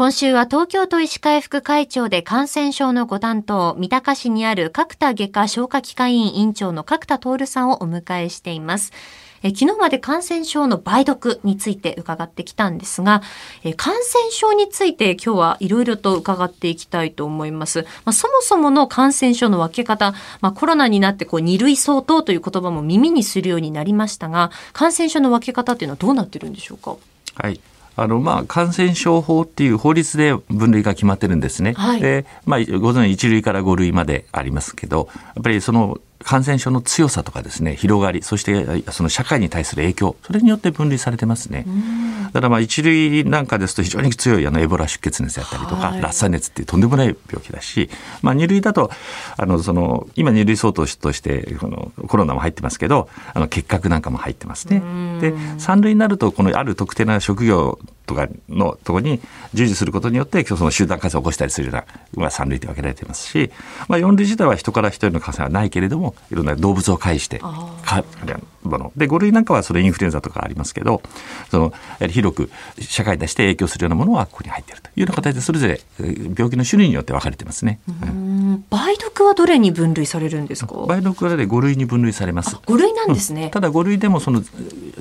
今週は東京都医師会副会長で感染症のご担当、三鷹市にある角田外科消化器科医院院長の角田徹さんをお迎えしています。え昨日まで感染症の梅毒について伺ってきたんですが、え感染症について今日はいろいろと伺っていきたいと思います。まあ、そもそもの感染症の分け方、まあ、コロナになってこう2類相当という言葉も耳にするようになりましたが、感染症の分け方っていうのはどうなってるんでしょうか？はい。あのまあ、感染症法っていう法律で分類が決まってるんですね。はい、で、まあ、ご存知1類から5類までありますけど、やっぱりその感染症の強さとかですね広がりそしてその社会に対する影響それによって分類されてますね。だからまあ一類なんかですと非常に強いあのエボラ出血熱やったりとか、はい、ラッサ熱っていうとんでもない病気だし、まあ、二類だとあのその今二類相当としてこのコロナも入ってますけどあの結核なんかも入ってますね。で三類になるとこのある特定な職業とかのところに従事することによってその集団感染を起こしたりするような、まあ、3類で分けられていますし、まあ、4類自体は人から人への感染はないけれどもいろんな動物を介してかもので5類なんかはそれインフルエンザとかありますけどその広く社会に対して影響するようなものはここに入っているというような形でそれぞれ病気の種類によって分かれてますね。梅毒はどれに分類されるんですか？梅毒は5類に分類されます。5類なんですね、うん、ただ5類でもその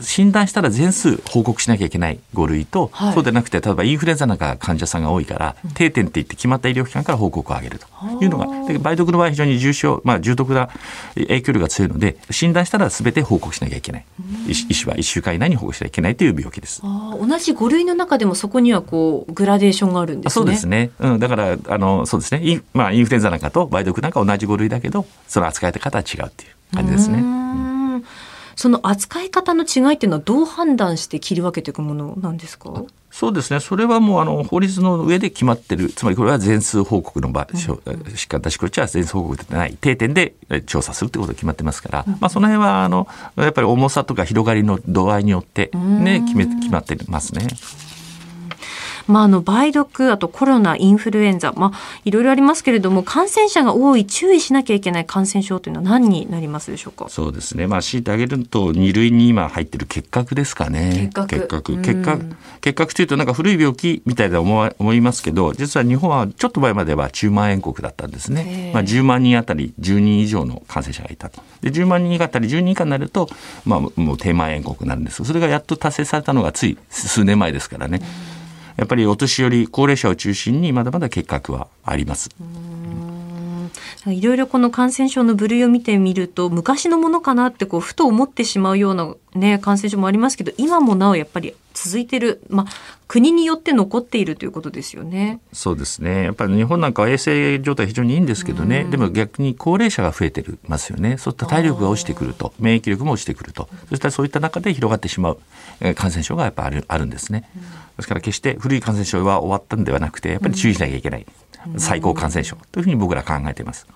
診断したら全数報告しなきゃいけない5類と、はい、そうでなくて例えばインフルエンザなんか患者さんが多いから、定点っていって決まった医療機関から報告を上げると。いうのがで梅毒の場合非常に重症、まあ、重篤な影響力が強いので診断したら全て報告しなきゃいけない。医師は1週間以内に報告しなきゃいけないという病気です。同じ5類の中でもそこにはこうグラデーションがあるんですね。そうですね、うん、だからあのそうですね。イン,、まあ、インフルエンザなんかと梅毒なんか同じ5類だけどその扱い方は違うっていう感じですね。その扱い方の違いっていうのはどう判断して切り分けていくものなんですか？そうですね。それはもうあの法律の上で決まってる。つまりこれは全数報告の場、うん、疾患出し口は全数報告でない定点で調査するということが決まってますから、うん、まあその辺はあのやっぱり重さとか広がりの度合いによってね決め決まってますね。まあ、あの、梅毒、あとコロナ、インフルエンザ、まあ、いろいろありますけれども、感染者が多い、注意しなきゃいけない感染症というのは何になりますでしょうか？そうですね。まあ、強いてあげると、2類に今入ってる結核ですかね。結核。結核。結核、結核というとなんか古い病気みたいだと思思いますけど、実は日本はちょっと前までは中万円国だったんですね。まあ、10万人あたり10人以上の感染者がいたと。で、10万人あたり10人以下になると、まあ、もう低万円国になるんですそれがやっと達成されたのがつい数年前ですからね。やっぱりお年寄り高齢者を中心にまだまだ結核はあります。いろいろこの感染症の部類を見てみると昔のものかなってこうふと思ってしまうような、ね、感染症もありますけど今もなおやっぱり続いてる、まあ、国によって残っているということですよね。そうですね。やっぱり日本なんかは衛生状態非常にいいんですけどね、でも逆に高齢者が増えてるますよね。そういった体力が落ちてくると。免疫力も落ちてくると。そしたらそういった中で広がってしまう感染症がやっぱあるあるんですね。ですから決して古い感染症は終わったんではなくてやっぱり注意しなきゃいけない、最高感染症というふうに僕ら考えています。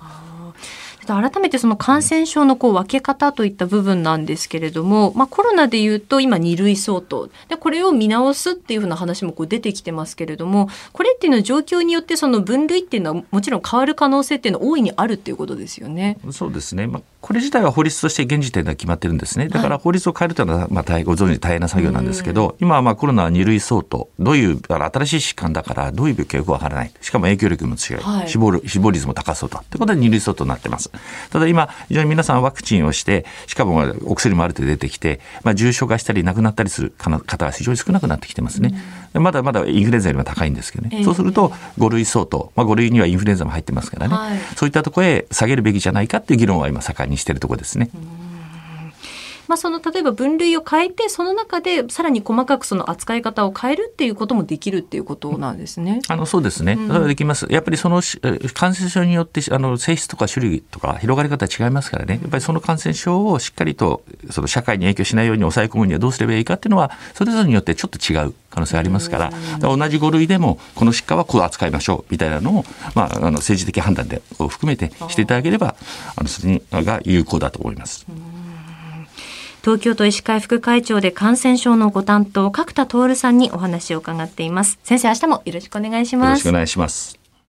改めてその感染症のこう分け方といった部分なんですけれども、まあ、コロナでいうと今2類相当。でこれを見直すっていうふうな話もこう出てきてますけれどもこれっていうのは状況によってその分類っていうのはもちろん変わる可能性っていうのは大いにあるっていうことですよね。そうですね、まあ、これ自体は法律として現時点では決まってるんですね。だから法律を変えるというのはまあ大ご存知大変な作業なんですけど今はまあコロナは2類相当。どういう新しい疾患だからどういう病気かよくわからない。しかも影響力も強い、はい、死亡死亡率も高そうだと。いうことで2類相当になってます。ただ今、非常に皆さんワクチンをして、しかもお薬もある程度出てきて、まあ、重症化したり亡くなったりする方が非常に少なくなってきてますね。うん、まだまだインフルエンザよりも高いんですけどね。えー、そうすると、5類相当、まあ、5類にはインフルエンザも入ってますからね、はい、そういったところへ下げるべきじゃないかっていう議論は今盛んにしているところですね。うんまあ、その例えば分類を変えてその中でさらに細かくその扱い方を変えるっていうこともできるっていうことなんですね。あのそうですね、それはできます。やっぱりその感染症によってあの性質とか種類とか広がり方違いますからね。やっぱりその感染症をしっかりとその社会に影響しないように抑え込むにはどうすればいいかっていうのはそれぞれによってちょっと違う可能性ありますから、同じ5類でもこの疾患はこう扱いましょうみたいなのを、まあ、あの政治的判断でを含めてしていただければあのそれが有効だと思います。東京都医師会副会長で感染症のご担当角田徹さんにお話を伺っています。先生明日もよろしくお願いします。よろしくお願いします。